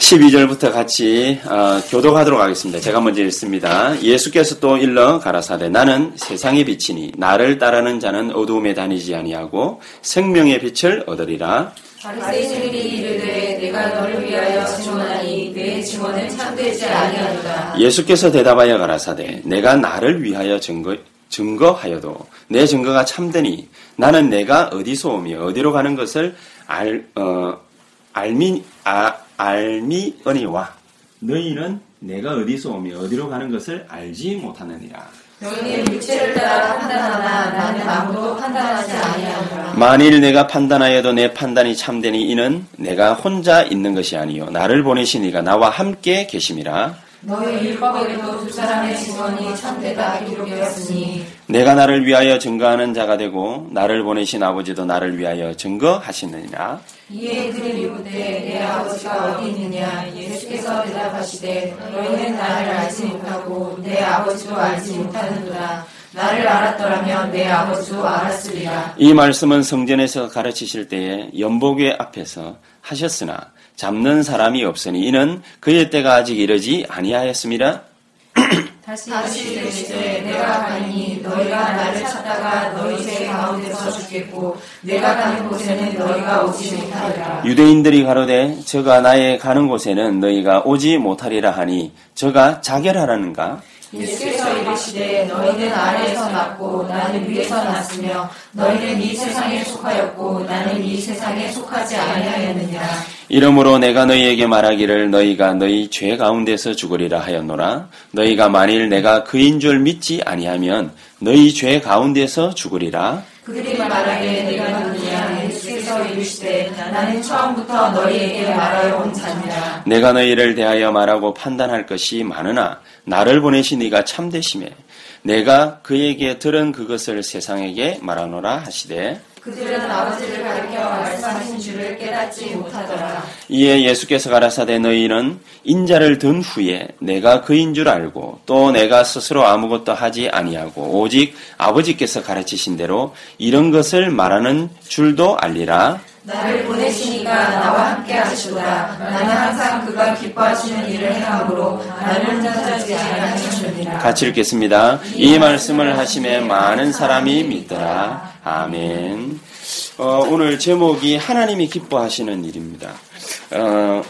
12절부터 같이 어, 교독하도록 하겠습니다. 제가 먼저 읽습니다. 예수께서 또 일러 가라사대 나는 세상의 빛이니 나를 따르는 자는 어두움에 다니지 아니하고 생명의 빛을 얻으리라. 바리새인들이 이르되 내가 너를 위하여 증언하니 내 증언은 참되지 아니하도다. 예수께서 대답하여 가라사대 내가 나를 위하여 증거 증거하여도 내 증거가 참되니 나는 내가 어디서 오며 어디로 가는 것을 알 어, 알미 아, 알미언니와 너희는 내가 어디서 오며 어디로 가는 것을 알지 못하느니라. 너희는 육체를 따라 판단하나 나는 아무도 판단하지 아니하노라. 만일 내가 판단하여도 내 판단이 참되니 이는 내가 혼자 있는 것이 아니요 나를 보내신 이가 나와 함께 계심이라. 너희 율법에도 두 사람의 증언이 참되다 기록되었으니 내가 나를 위하여 증거하는 자가 되고 나를 보내신 아버지도 나를 위하여 증거하시느니라. 이에 그들이 이르되 내 아버지가 어디 있느냐 예수께서 대답하시되 너희는 나를 알지 못하고 내 아버지도 알지 못하는도다 나를 알았더라면 내 아버지도 알았으리라 이 말씀은 성전에서 가르치실 때에 연복회 앞에서 하셨으나 잡는 사람이 없으니 이는 그의 때가 아직 이르지 아니하였습니다. 다시 이르시되 내가 가니 너희가 나를 찾다가 너희 제 가운데서 죽겠고 내가 가는 곳에는 너희가 오지 못하리라 유대인들이 가로되 저가 나의 가는 곳에는 너희가 오지 못하리라 하니 저가 자결하라는가? 예수께서 이르시되 너희는 아래에서 났고 나는 위에서 났으며 너희는 이 세상에 속하였고 나는 이 세상에 속하지 아니하였느냐 이러므로 내가 너희에게 말하기를 너희가 너희 죄 가운데서 죽으리라 하였노라. 너희가 만일 내가 그인 줄 믿지 아니하면 너희 죄 가운데서 죽으리라. 그들이 말하기 나는 처음부터 너희에게 말하여 온 자니라. 내가 너희를 대하여 말하고 판단할 것이 많으나 나를 보내신 이가 참되심에 내가 그에게 들은 그것을 세상에게 말하노라 하시되 그들은 아버지를 가리켜 말씀하신 줄을 깨닫지 못하더라. 이에 예수께서 가라사대 너희는 인자를 든 후에 내가 그인 줄 알고 또 내가 스스로 아무것도 하지 아니하고 오직 아버지께서 가르치신 대로 이런 것을 말하는 줄도 알리라 나를 보내시니가 나와 함께 하시도다 나는 항상 그가 기뻐하시는 일을 행함으로 나를 찾아지 아니하시느니라 같이 읽겠습니다. 이 말씀을 하심에 많은 사람이 믿더라. 아멘. 어, 오늘 제목이 하나님이 기뻐하시는 일입니다. 어,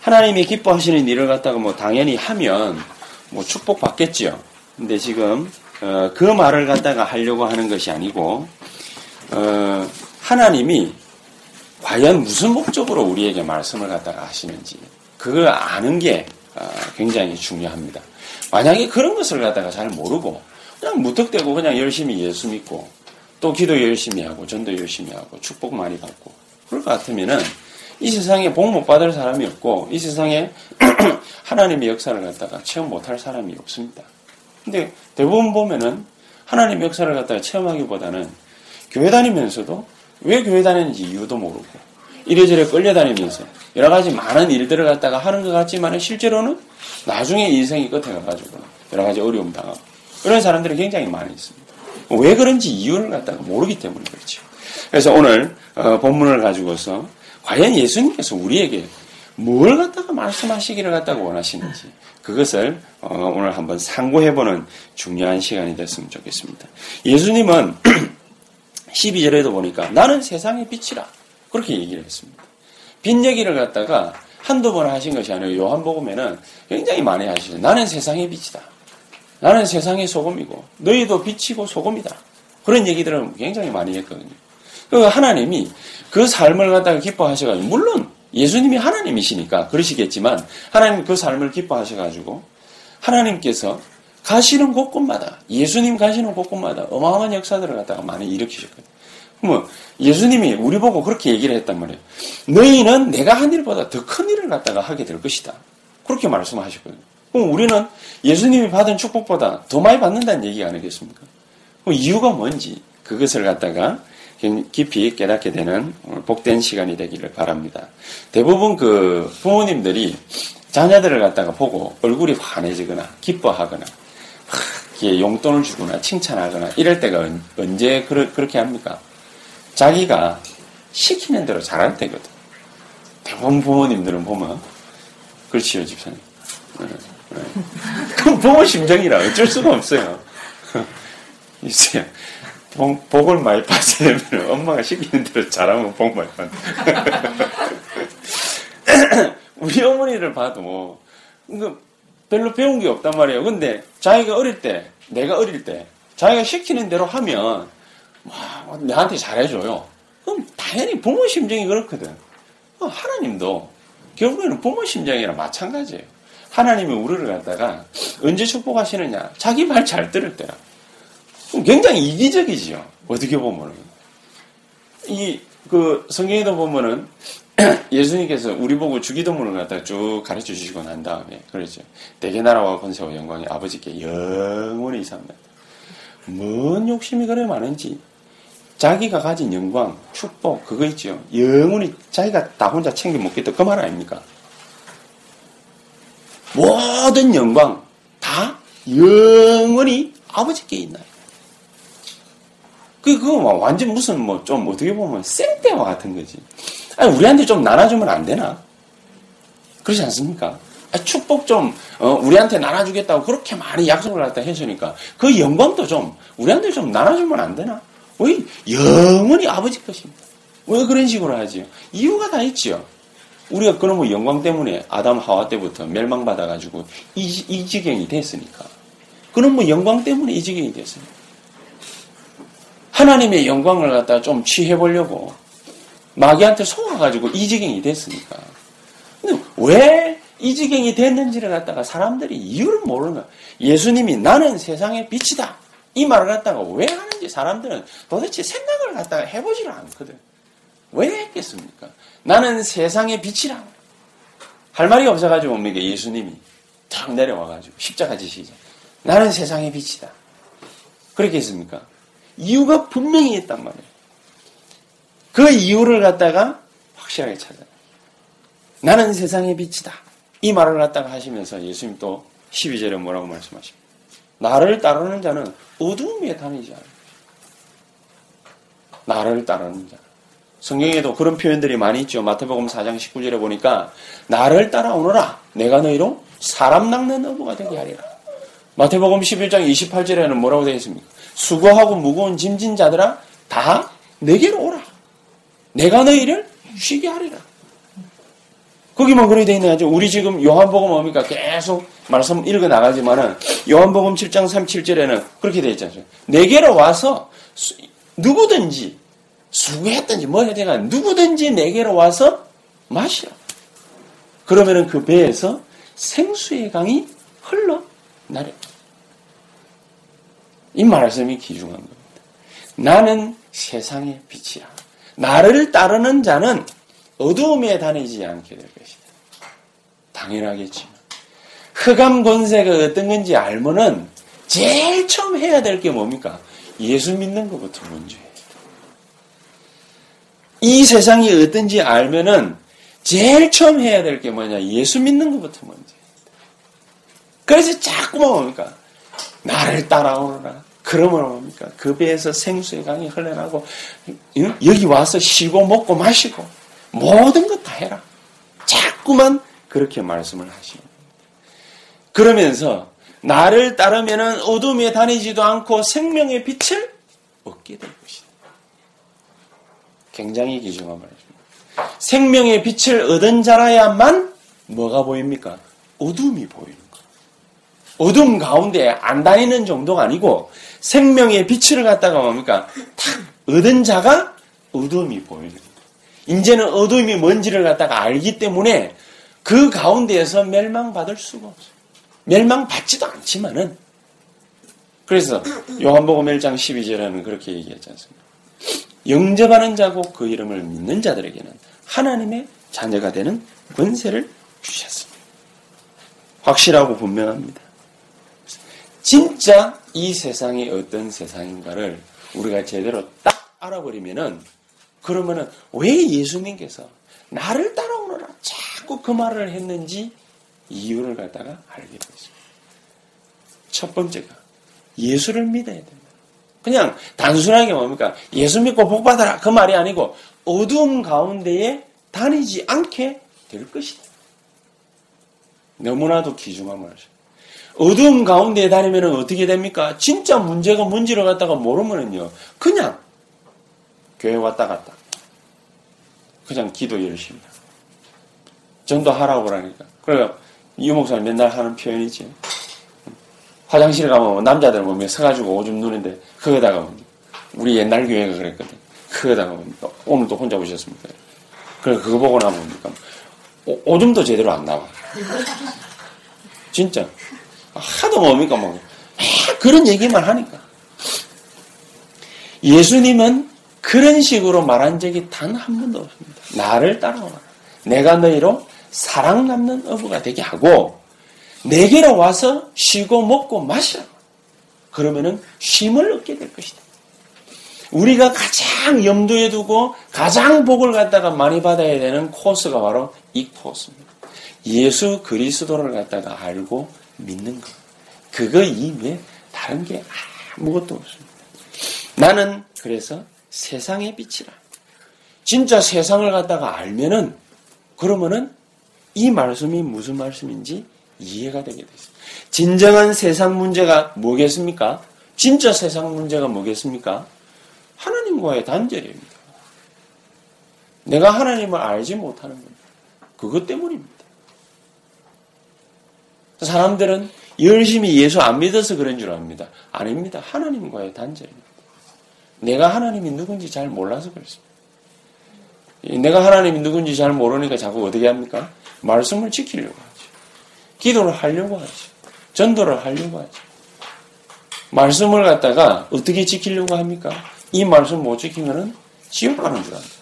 하나님이 기뻐하시는 일을 갖다가 뭐 당연히 하면 뭐 축복 받겠죠. 근데 지금 어, 그 말을 갖다가 하려고 하는 것이 아니고 어, 하나님이 과연 무슨 목적으로 우리에게 말씀을 갖다가 하시는지 그걸 아는 게 어, 굉장히 중요합니다. 만약에 그런 것을 갖다가 잘 모르고 그냥 무턱대고 그냥 열심히 예수 믿고 또 기도 열심히 하고 전도 열심히 하고 축복 많이 받고 그럴 것 같으면은 이 세상에 복 못 받을 사람이 없고 이 세상에 하나님의 역사를 갖다가 체험 못할 사람이 없습니다. 근데 대부분 보면은 하나님의 역사를 갖다가 체험하기보다는 교회 다니면서도 왜 교회 다니는지 이유도 모르고 이래저래 끌려다니면서 여러 가지 많은 일들을 갖다가 하는 것 같지만 실제로는 나중에 인생이 끝에 가가지고 여러 가지 어려움 당하고 그런 사람들이 굉장히 많이 있습니다. 왜 그런지 이유를 갖다가 모르기 때문에 그렇죠. 그래서 오늘 어, 본문을 가지고서 과연 예수님께서 우리에게 뭘 갖다가 말씀하시기를 갖다가 원하시는지 그것을 어, 오늘 한번 상고해보는 중요한 시간이 됐으면 좋겠습니다. 예수님은 12절에도 보니까 나는 세상의 빛이라 그렇게 얘기를 했습니다. 빛 얘기를 갖다가 한두 번 하신 것이 아니고 요한복음에는 굉장히 많이 하시죠. 나는 세상의 빛이다. 나는 세상의 소금이고 너희도 빛이고 소금이다. 그런 얘기들을 굉장히 많이 했거든요. 그 하나님이 그 삶을 갖다가 기뻐하셔가지고 물론 예수님이 하나님이시니까 그러시겠지만 하나님 그 삶을 기뻐하셔가지고 하나님께서 가시는 곳곳마다 예수님 가시는 곳곳마다 어마어마한 역사들을 갖다가 많이 일으키셨거든요. 뭐 예수님이 우리 보고 그렇게 얘기를 했단 말이에요. 너희는 내가 한 일보다 더 큰 일을 갖다가 하게 될 것이다. 그렇게 말씀하셨거든요. 그럼 우리는 예수님이 받은 축복보다 더 많이 받는다는 얘기 아니겠습니까? 그 이유가 뭔지 그것을 갖다가 깊이 깨닫게 되는 복된 시간이 되기를 바랍니다. 대부분 그 부모님들이 자녀들을 갖다가 보고 얼굴이 환해지거나 기뻐하거나 용돈을 주거나 칭찬하거나 이럴 때가 언제 그렇게 합니까? 자기가 시키는 대로 잘할 때거든. 대부분 부모님들은 보면 그렇지요 집사님. 네, 네. 그럼 부모 심정이라 어쩔 수가 없어요. 있어요. 복, 복을 많이 받으려면 엄마가 시키는 대로 잘하면 복 많이 받는. 우리 어머니를 봐도 그 별로 배운 게 없단 말이에요. 근데 자기가 어릴 때, 내가 어릴 때, 자기가 시키는 대로 하면 와, 내한테 잘해줘요. 그럼 당연히 부모 심정이 그렇거든. 하나님도 결국에는 부모 심정이랑 마찬가지예요. 하나님이 우리를 갖다가 언제 축복하시느냐? 자기 말 잘 들을 때라. 굉장히 이기적이지요. 어떻게 보면은. 이, 그, 성경에도 보면은, 예수님께서 우리 보고 주기도문을 갖다 쭉 가르쳐 주시고 난 다음에, 그렇죠. 대개 나라와 권세와 영광이 아버지께 영원히 이상합니다. 뭔 욕심이 그래 많은지, 자기가 가진 영광, 축복, 그거 있죠. 영원히 자기가 다 혼자 챙겨 먹겠다. 그 말 아닙니까? 모든 영광, 다 영원히 아버지께 있나요? 그, 그거 뭐 완전 무슨 뭐 좀 어떻게 보면 쌩때와 같은 거지. 아니, 우리한테 좀 나눠주면 안 되나? 그렇지 않습니까? 아니, 축복 좀, 어, 우리한테 나눠주겠다고 그렇게 많이 약속을 갖다 해주니까 그 영광도 좀 우리한테 좀 나눠주면 안 되나? 왜 영원히 아버지 것입니다. 왜 그런 식으로 하지요? 이유가 다 있지요. 우리가 그런 뭐 영광 때문에 아담 하와 때부터 멸망받아가지고 이, 이 지경이 됐으니까. 그런 뭐 영광 때문에 이 지경이 됐습니다. 하나님의 영광을 갖다 좀 취해 보려고 마귀한테 속아가지고 이지경이 됐으니까. 근데 왜 이지경이 됐는지를 갖다가 사람들이 이유를 모르는 거야. 예수님이 나는 세상의 빛이다. 이 말을 갖다가 왜 하는지 사람들은 도대체 생각을 갖다가 해보지를 않거든. 왜 했겠습니까? 나는 세상의 빛이라. 할 말이 없어가지고 뭡니까? 예수님이 탁 내려와가지고 십자가 지시죠. 나는 세상의 빛이다. 그렇겠습니까? 이유가 분명히 있단 말이에요. 그 이유를 갖다가 확실하게 찾아요. 나는 세상의 빛이다. 이 말을 갖다가 하시면서 예수님 또 12절에 뭐라고 말씀하십니까? 나를 따르는 자는 위에 다니지 않아. 나를 따르는 자. 성경에도 그런 표현들이 많이 있죠. 마태복음 4장 19절에 보니까 나를 따라오너라. 내가 너희로 사람 낚는 어부가 되게 하리라. 마태복음 11장 28절에는 뭐라고 되어 있습니까? 수고하고 무거운 짐진 자들아 다 내게로 오라. 내가 너희를 쉬게 하리라. 거기만 그렇게 되어 있는 거죠. 우리 지금 요한복음 뭡니까? 계속 말씀 읽어 나가지만은 요한복음 7장 37절에는 그렇게 되어 있잖아요. 내게로 와서 수, 누구든지 수고했든지 뭐 해야 누구든지 내게로 와서 마시라. 그러면은 그 배에서 생수의 강이 흘러 나려. 이 말씀이 귀중한 겁니다. 나는 세상의 빛이라. 나를 따르는 자는 어두움에 다니지 않게 될 것이다. 당연하겠지만. 흑암 권세가 어떤 건지 알면은 제일 처음 해야 될 게 뭡니까? 예수 믿는 것부터 먼저 해야 돼. 이 세상이 어떤지 알면은 제일 처음 해야 될 게 뭐냐? 예수 믿는 것부터 먼저. 그래서 자꾸만 뭡니까? 나를 따라오너라. 그러면 뭡니까? 그 배에서 생수의 강이 흘러나고 여기 와서 쉬고 먹고 마시고 모든 것 다 해라. 자꾸만 그렇게 말씀을 하시는 그러면서 나를 따르면은 어둠에 다니지도 않고 생명의 빛을 얻게 될 것이다. 굉장히 귀중한 말입니다. 생명의 빛을 얻은 자라야만 뭐가 보입니까? 어둠이 거. 어둠 가운데 안 다니는 정도가 아니고 생명의 빛을 갖다가 뭡니까? 탁 얻은 자가 어둠이 보이는 거. 이제는 어둠이 뭔지를 갖다가 알기 때문에 그 가운데에서 멸망받을 수가 없어요. 멸망받지도 않지만은 그래서 요한복음 1장 12절에는 그렇게 얘기했지 않습니까? 영접하는 자고 그 이름을 믿는 자들에게는 하나님의 자녀가 되는 권세를 주셨습니다. 확실하고 분명합니다. 진짜 이 세상이 어떤 세상인가를 우리가 제대로 딱 알아버리면은 그러면은 왜 예수님께서 나를 따라오너라 자꾸 그 말을 했는지 이유를 갖다가 알게 되습니다. 첫 번째가 예수를 믿어야 됩니다. 그냥 단순하게 뭡니까? 예수 믿고 복 받아라 그 말이 아니고 어두움 가운데에 다니지 않게 될 것이다. 너무나도 귀중한 말이죠. 어두움 가운데 다니면 어떻게 됩니까? 진짜 문제가 뭔지를 갖다가 모르면은요, 그냥 교회 왔다 갔다. 그냥 기도 열심히. 전도하라고 그러니까. 그래가 이 목사님 맨날 하는 표현이지. 화장실 가면 남자들 보면 서가지고 오줌 누는데, 거기다가 우리 옛날 교회가 그랬거든. 거기다가 오늘도 혼자 오셨습니까? 그래, 그거 보고 나면 뭡니까? 오, 줌도 제대로 안 나와. 진짜. 하도 뭡니까, 뭐. 그런 얘기만 하니까. 예수님은 그런 식으로 말한 적이 단 한 번도 없습니다. 나를 따라오라. 내가 너희로 사랑 남는 어부가 되게 하고, 내게로 와서 쉬고 먹고 마시라. 그러면은 쉼을 얻게 될 것이다. 우리가 가장 염두에 두고 가장 복을 갖다가 많이 받아야 되는 코스가 바로 이 코스입니다. 예수 그리스도를 갖다가 알고 믿는 것. 그거 이외에 다른 게 아무것도 없습니다. 나는 그래서 세상의 빛이라. 진짜 세상을 갖다가 알면은 그러면은 이 말씀이 무슨 말씀인지 이해가 되게 되습니다. 진정한 세상 문제가 뭐겠습니까? 진짜 세상 문제가 뭐겠습니까? 하나님과의 단절입니다. 내가 하나님을 알지 못하는 겁니다. 그것 때문입니다. 사람들은 열심히 예수 안 믿어서 그런 줄 압니다. 아닙니다. 하나님과의 단절입니다. 내가 하나님이 누군지 잘 몰라서 그렇습니다. 내가 하나님이 누군지 잘 모르니까 자꾸 어떻게 합니까? 말씀을 지키려고 하죠. 기도를 하려고 하죠. 전도를 하려고 하죠. 말씀을 갖다가 어떻게 지키려고 합니까? 이 말씀 못 지키면은 지옥 가는 줄 압니다.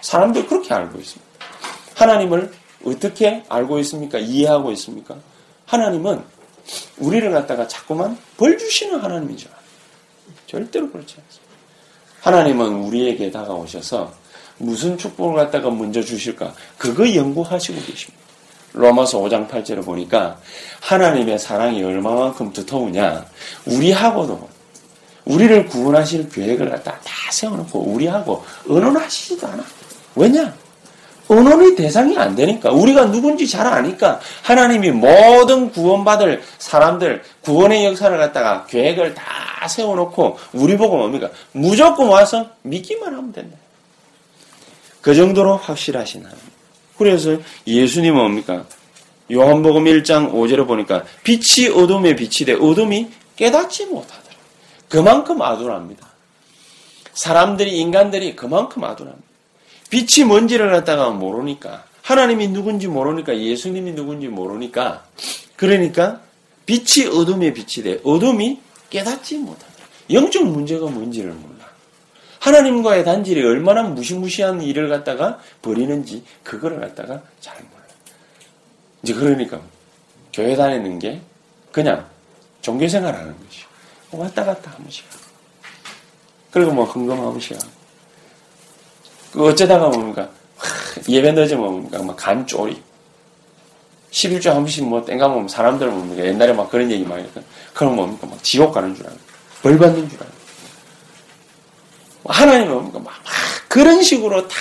사람들 그렇게 알고 있습니다. 하나님을 어떻게 알고 있습니까? 이해하고 있습니까? 하나님은 우리를 갖다가 자꾸만 벌 주시는 하나님인 줄 알아요. 절대로 그렇지 않습니다. 하나님은 우리에게 다가오셔서 무슨 축복을 갖다가 먼저 주실까? 그거 연구하시고 계십니다. 로마서 5장 8절을 보니까 하나님의 사랑이 얼마만큼 두터우냐 우리하고도 우리를 구원하실 계획을 갖다 다 세워놓고 우리하고 의논하시지도 않아. 왜냐? 언론의 대상이 안 되니까 우리가 누군지 잘 아니까 하나님이 모든 구원받을 사람들 구원의 역사를 갖다가 계획을 다 세워놓고 우리 보고 뭡니까 무조건 와서 믿기만 하면 된다. 그 정도로 확실하신 하나님. 그래서 예수님은 뭡니까 요한복음 1장 5절에 보니까 빛이 어둠에 빛이 돼 어둠이 깨닫지 못하더라. 그만큼 아둔합니다. 사람들이 인간들이 그만큼 아둔합니다. 빛이 뭔지를 갖다가 모르니까 하나님이 누군지 모르니까 예수님이 누군지 모르니까 그러니까 빛이 어둠에 빛이 돼 어둠이 깨닫지 못하다. 영적 문제가 뭔지를 몰라. 하나님과의 단절이 얼마나 무시무시한 일을 갖다가 벌이는지 그거를 갖다가 잘 몰라. 이제 그러니까 교회 다니는 게 그냥 종교 생활 하는 것이요. 왔다 갔다 한 번씩 하고. 그리고 뭐 흥금 한 번씩 하고. 그 어쩌다가 뭡니까? 예배 늦으면 뭡니까? 막 간쪼리. 11조 한 번씩 뭐 땡가 보면 사람들 뭡니까? 옛날에 막 그런 얘기 많이 했거든. 그럼 뭡니까? 막 지옥 가는 줄 알고. 벌 받는 줄 알고. 하나님은 뭡니까? 막, 막 그런 식으로 다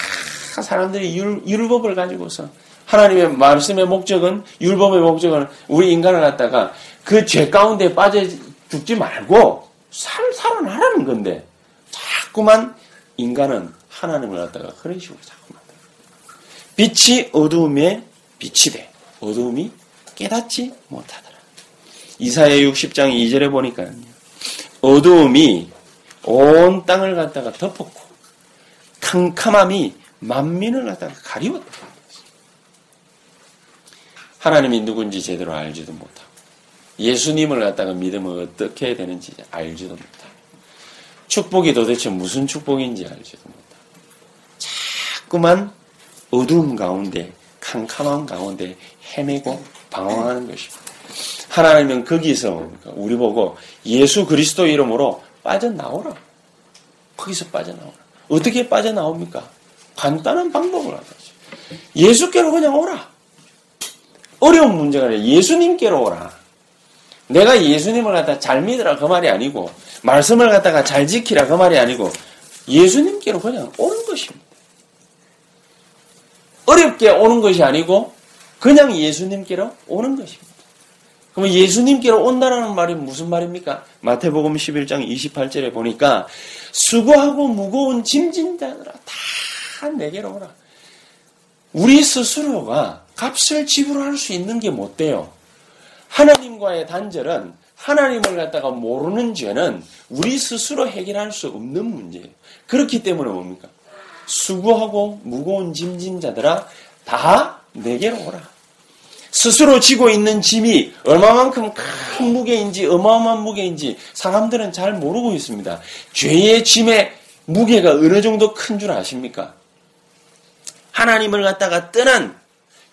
사람들이 율, 율법을 가지고서 하나님의 말씀의 목적은 율법의 목적은 우리 인간을 갖다가 그 죄 가운데 빠져 죽지 말고 살 살아나라는 건데 자꾸만 인간은 하나님을 갖다가 그런 식으로 자꾸 만들어. 빛이 어두움에 빛이 돼. 어두움이 깨닫지 못하더라. 이사야 60장 2절에 보니까 어두움이 온 땅을 갖다가 덮었고 캄캄함이 만민을 갖다가 가리웠다. 하나님이 누군지 제대로 알지도 못하고 예수님을 갖다가 믿으면 어떻게 되는지 알지도 못하고 축복이 도대체 무슨 축복인지 알지도 못하고 자꾸만 어두움 가운데 캄캄한 가운데 헤매고 방황하는 것입니다. 하나님은 거기서 우리 보고 예수 그리스도 이름으로 빠져나오라. 거기서 빠져나오라. 어떻게 빠져나옵니까? 간단한 방법을 알았죠. 예수께로 그냥 오라. 어려운 문제가 아니라 예수님께로 오라. 내가 예수님을 갖다 잘 믿으라 그 말이 아니고 말씀을 갖다가 잘 지키라 그 말이 아니고 예수님께로 그냥 오는 것입니다. 어렵게 오는 것이 아니고 그냥 예수님께로 오는 것입니다. 그러면 예수님께로 온다라는 말이 무슨 말입니까? 마태복음 11장 28절에 보니까 수고하고 무거운 짐진 자들아 다 내게로 오라. 우리 스스로가 값을 지불할 수 있는 게 못 돼요. 하나님과의 단절은 하나님을 갖다가 모르는 죄는 우리 스스로 해결할 수 없는 문제예요. 그렇기 때문에 뭡니까? 수고하고 무거운 짐진 자들아 다 내게로 오라. 스스로 지고 있는 짐이 얼마만큼 큰 무게인지 어마어마한 무게인지 사람들은 잘 모르고 있습니다. 죄의 짐의 무게가 어느 정도 큰 줄 아십니까? 하나님을 갖다가 떠난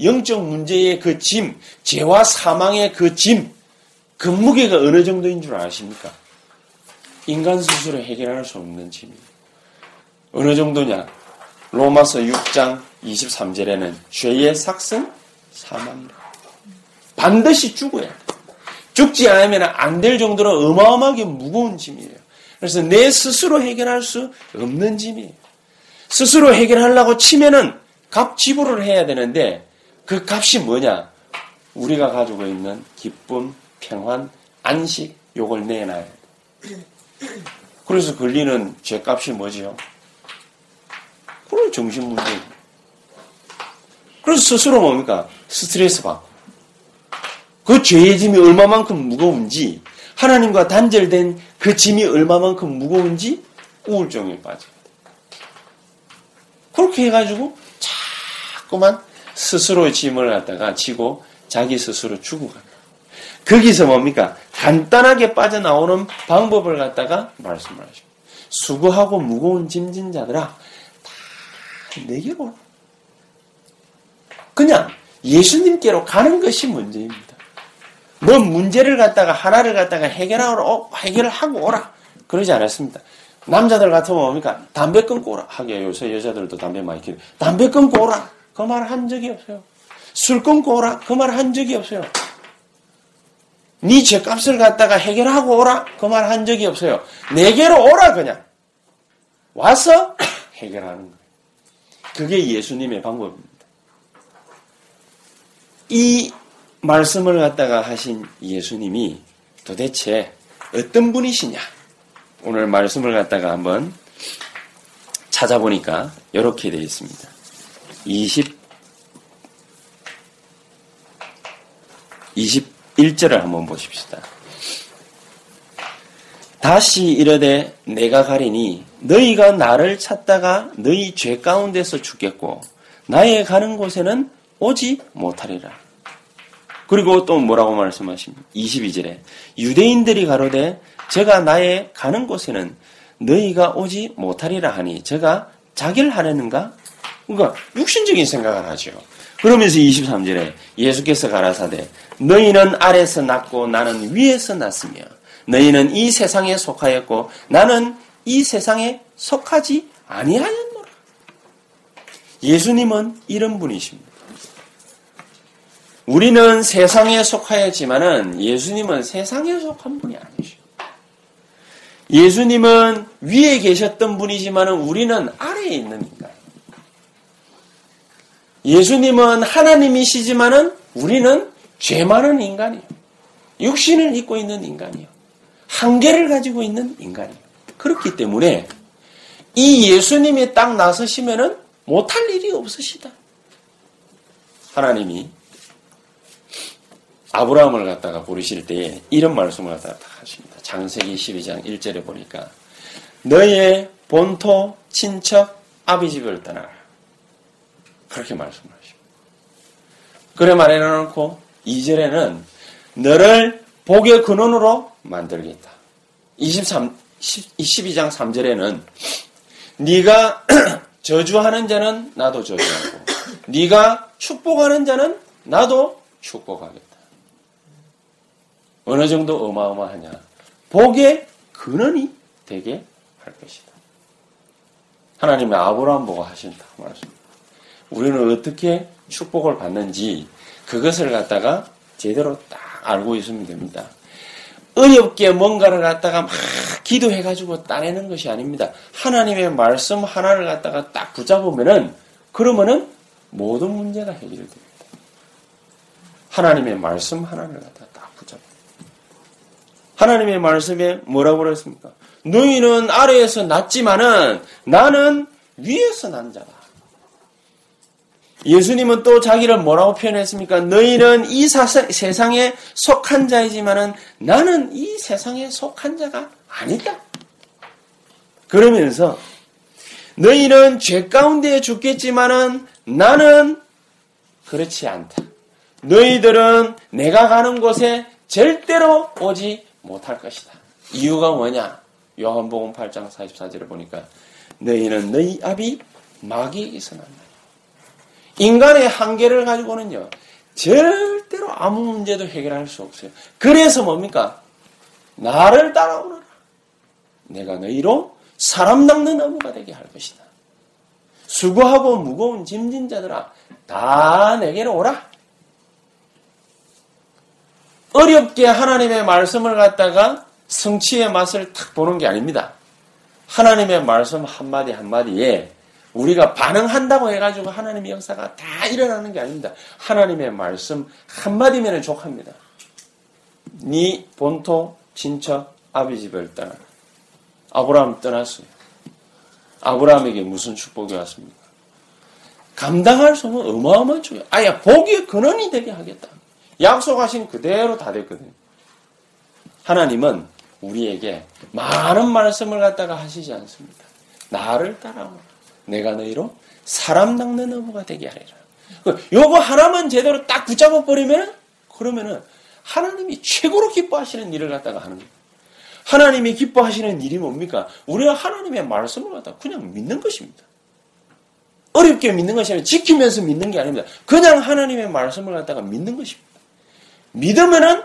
영적 문제의 그 짐, 죄와 사망의 그 짐, 그 무게가 어느 정도인 줄 아십니까? 인간 스스로 해결할 수 없는 짐이에요. 어느 정도냐? 로마서 6장 23절에는 죄의 삭은 사망이라. 반드시 죽어야 돼. 죽지 않으면 안 될 정도로 어마어마하게 무거운 짐이에요. 그래서 내 스스로 해결할 수 없는 짐이에요. 스스로 해결하려고 치면은 값 지불을 해야 되는데 그 값이 뭐냐? 우리가 가지고 있는 기쁨, 평안, 안식, 요걸 내놔야 돼. 그래서 걸리는 죄값이 뭐지요? 그런 정신 문제. 그래서 스스로 뭡니까? 스트레스 받고. 그 죄의 짐이 얼마만큼 무거운지, 하나님과 단절된 그 짐이 얼마만큼 무거운지 우울증에 돼. 그렇게 해가지고 자꾸만 스스로 짐을 갖다가 지고 자기 스스로 죽어간다. 거기서 뭡니까? 간단하게 빠져나오는 방법을 갖다가 말씀을 하십니다. 수고하고 무거운 짐진 자들아, 내게로 오라. 그냥 예수님께로 가는 것이 문제입니다. 뭐 문제를 갖다가 하나를 갖다가 해결하러 어, 해결을 하고 오라 그러지 않았습니다. 남자들 같으면 뭡니까? 담배 끊고 오라 하게 요새 여자들도 담배 많이 피우 담배 끊고 오라 그 말 한 적이 없어요. 술 끊고 오라 그 말 한 적이 없어요. 네 죄값을 갖다가 해결하고 오라 그 말 한 적이 없어요. 내게로 오라 그냥 와서 해결하는 거예요. 그게 예수님의 방법입니다. 이 말씀을 갖다가 하신 예수님이 도대체 어떤 분이시냐? 오늘 말씀을 갖다가 한번 찾아보니까 이렇게 되어 있습니다. 20 21절을 한번 보십시다. 다시 이르되 내가 가리니 너희가 나를 찾다가 너희 죄 가운데서 죽겠고 나의 가는 곳에는 오지 못하리라. 그리고 또 뭐라고 말씀하십니까? 22절에 유대인들이 가로되 제가 나의 가는 곳에는 너희가 오지 못하리라 하니 제가 자기를 하려는가? 그러니까 육신적인 생각을 하죠. 그러면서 23절에 예수께서 가라사대 너희는 아래서 났고 나는 위에서 났으며 너희는 이 세상에 속하였고 나는 이 세상에 속하지 아니하였노라. 예수님은 이런 분이십니다. 우리는 세상에 속하였지만은 예수님은 세상에 속한 분이 아니죠. 예수님은 위에 계셨던 분이지만은 우리는 아래에 있는 인간. 예수님은 하나님이시지만은 우리는 죄 많은 인간이에요. 육신을 입고 있는 인간이에요. 한계를 가지고 있는 인간이에요. 그렇기 때문에 이 예수님이 딱 나서시면은 못할 일이 없으시다. 하나님이 아브라함을 갖다가 부르실 때에 이런 말씀을 갖다가 하십니다. 장세기 12장 1절에 보니까 너의 본토 친척 아비 집을 떠나라. 그렇게 말씀하십니다. 그래 말해놓고 2절에는 너를 복의 근원으로 만들겠다. 23, 12장 3절에는 네가 저주하는 자는 나도 저주하고 네가 축복하는 자는 나도 축복하겠다. 어느 정도 어마어마하냐. 복의 근원이 되게 할 것이다. 하나님의 아브라함 보고 하신다 말씀. 우리는 어떻게 축복을 받는지 그것을 갖다가 제대로 딱 알고 있으면 됩니다. 어렵게 뭔가를 갖다가 막 기도해가지고 따내는 것이 아닙니다. 하나님의 말씀 하나를 갖다가 딱 붙잡으면은 그러면은 모든 문제가 해결됩니다. 하나님의 말씀 하나를 갖다가 딱 붙잡아. 하나님의 말씀에 뭐라고 그랬습니까? 너희는 아래에서 났지만은 나는 위에서 난 자다. 예수님은 또 자기를 뭐라고 표현했습니까? 너희는 이 사상, 세상에 속한 자이지만은 나는 이 세상에 속한 자가 아니다. 그러면서 너희는 죄 가운데 죽겠지만은 나는 그렇지 않다. 너희들은 내가 가는 곳에 절대로 오지 못할 것이다. 이유가 뭐냐? 요한복음 8장 44절을 보니까 너희는 너희 아비 마귀에게서 난다. 인간의 한계를 가지고는요, 절대로 아무 문제도 해결할 수 없어요. 그래서 뭡니까? 나를 따라오너라. 내가 너희로 사람 낚는 어부가 되게 할 것이다. 수고하고 무거운 짐진 자들아, 다 내게로 오라. 어렵게 하나님의 말씀을 갖다가 성취의 맛을 탁 보는 게 아닙니다. 하나님의 말씀 한마디 한마디에 우리가 반응한다고 해가지고 하나님의 역사가 다 일어나는 게 아닙니다. 하나님의 말씀 한마디면 족합니다. 네 본토, 친척, 아비 집을 떠나라. 아브라함 떠났어요. 아브라함에게 무슨 축복이 왔습니까? 감당할 수 없는 어마어마한 축복. 아야, 복의 근원이 되게 하겠다. 약속하신 그대로 다 됐거든요. 하나님은 우리에게 많은 말씀을 갖다가 하시지 않습니다. 나를 따라오라. 내가 너희로 사람 낚는 어부가 되게 하리라. 그 요거 하나만 제대로 딱 붙잡아 버리면 그러면은 하나님이 최고로 기뻐하시는 일을 갖다가 하는 거예요. 하나님이 기뻐하시는 일이 뭡니까? 우리가 하나님의 말씀을 갖다 그냥 믿는 것입니다. 어렵게 믿는 것이 아니라 지키면서 믿는 게 아닙니다. 그냥 하나님의 말씀을 갖다가 믿는 것입니다. 믿으면은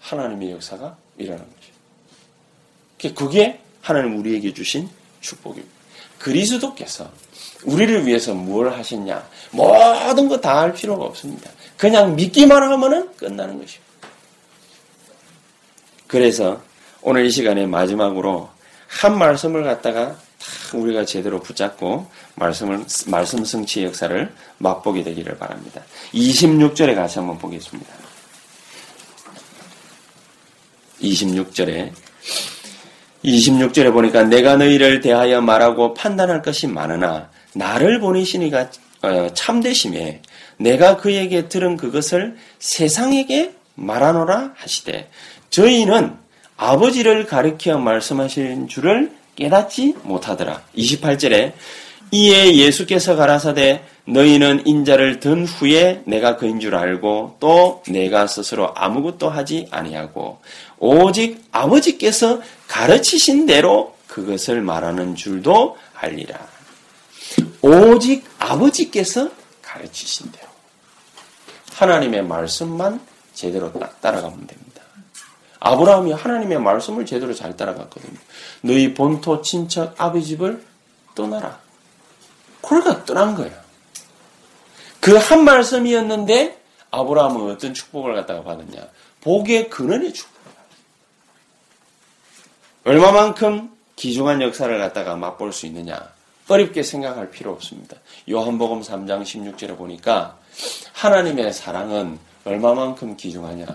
하나님의 역사가 일어나는 것이죠. 그게 하나님 우리에게 주신 축복입니다. 그리스도께서 우리를 위해서 뭘 하셨냐? 모든 거 다 할 필요가 없습니다. 그냥 믿기만 하면은 끝나는 것입니다. 그래서 오늘 이 시간에 마지막으로 한 말씀을 갖다가 우리가 제대로 붙잡고 말씀을 말씀 성취의 역사를 맛보게 되기를 바랍니다. 26절에 같이 한번 보겠습니다. 26절에 26절에 보니까 내가 너희를 대하여 말하고 판단할 것이 많으나 나를 보내시니가 어, 참되심에 내가 그에게 들은 그것을 세상에게 말하노라 하시되 저희는 아버지를 가리켜 말씀하신 줄을 깨닫지 못하더라. 28절에 이에 예수께서 가라사대 너희는 인자를 든 후에 내가 그인 줄 알고 또 내가 스스로 아무것도 하지 아니하고 오직 아버지께서 가르치신 대로 그것을 말하는 줄도 알리라. 오직 아버지께서 가르치신 대로. 하나님의 말씀만 제대로 딱 따라가면 됩니다. 아브라함이 하나님의 말씀을 제대로 잘 따라갔거든요. 너희 본토 친척 아비 집을 떠나라. 그러니까 떠난 거예요. 그 한 말씀이었는데 아브라함은 어떤 축복을 갖다가 받았냐? 복의 근원의 축복. 얼마만큼 기중한 역사를 갖다가 맛볼 수 있느냐? 어렵게 생각할 필요 없습니다. 요한복음 3장 16절에 보니까 하나님의 사랑은 얼마만큼 기중하냐?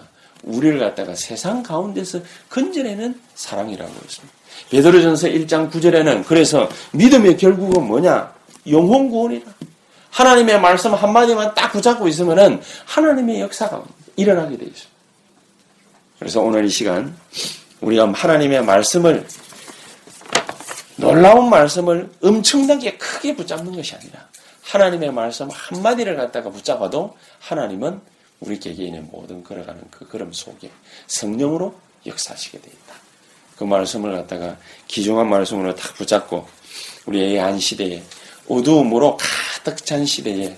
우리를 갖다가 세상 가운데서 건져내는 사랑이라고 했습니다. 베드로전서 1장 9절에는 그래서 믿음의 결국은 뭐냐? 영혼 구원이라. 하나님의 말씀 한마디만 딱 붙잡고 있으면은 하나님의 역사가 일어나게 되어 있습니다. 그래서 오늘 이 시간 우리가 하나님의 말씀을 놀라운 말씀을 엄청나게 크게 붙잡는 것이 아니라 하나님의 말씀 한마디를 갖다가 붙잡아도 하나님은 우리 개개인의 모든 걸어가는 그 걸음 속에 성령으로 역사하시게 되어 있다. 그 말씀을 갖다가 기중한 말씀으로 딱 붙잡고 우리의 한 시대에 어두움으로 가득 찬 시대에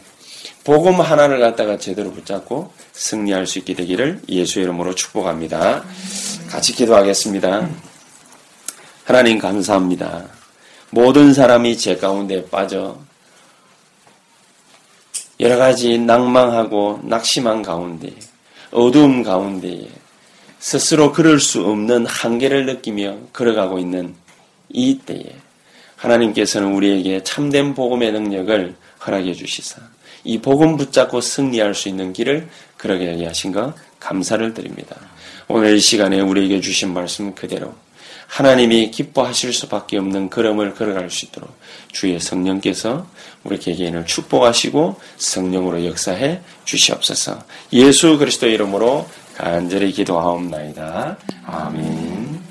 복음 하나를 갖다가 제대로 붙잡고 승리할 수 있게 되기를 예수의 이름으로 축복합니다. 같이 기도하겠습니다. 하나님 감사합니다. 모든 사람이 제 가운데 빠져 여러 가지 낭망하고 낙심한 가운데 어두움 가운데에 스스로 걸을 수 없는 한계를 느끼며 걸어가고 있는 이 때에 하나님께서는 우리에게 참된 복음의 능력을 허락해 주시사 이 복음 붙잡고 승리할 수 있는 길을 그러게 하신 것 감사를 드립니다. 오늘 이 시간에 우리에게 주신 말씀 그대로 하나님이 기뻐하실 수밖에 없는 걸음을 걸어갈 수 있도록 주의 성령께서 우리 개개인을 축복하시고 성령으로 역사해 주시옵소서. 예수 그리스도 이름으로 간절히 기도하옵나이다. 아멘.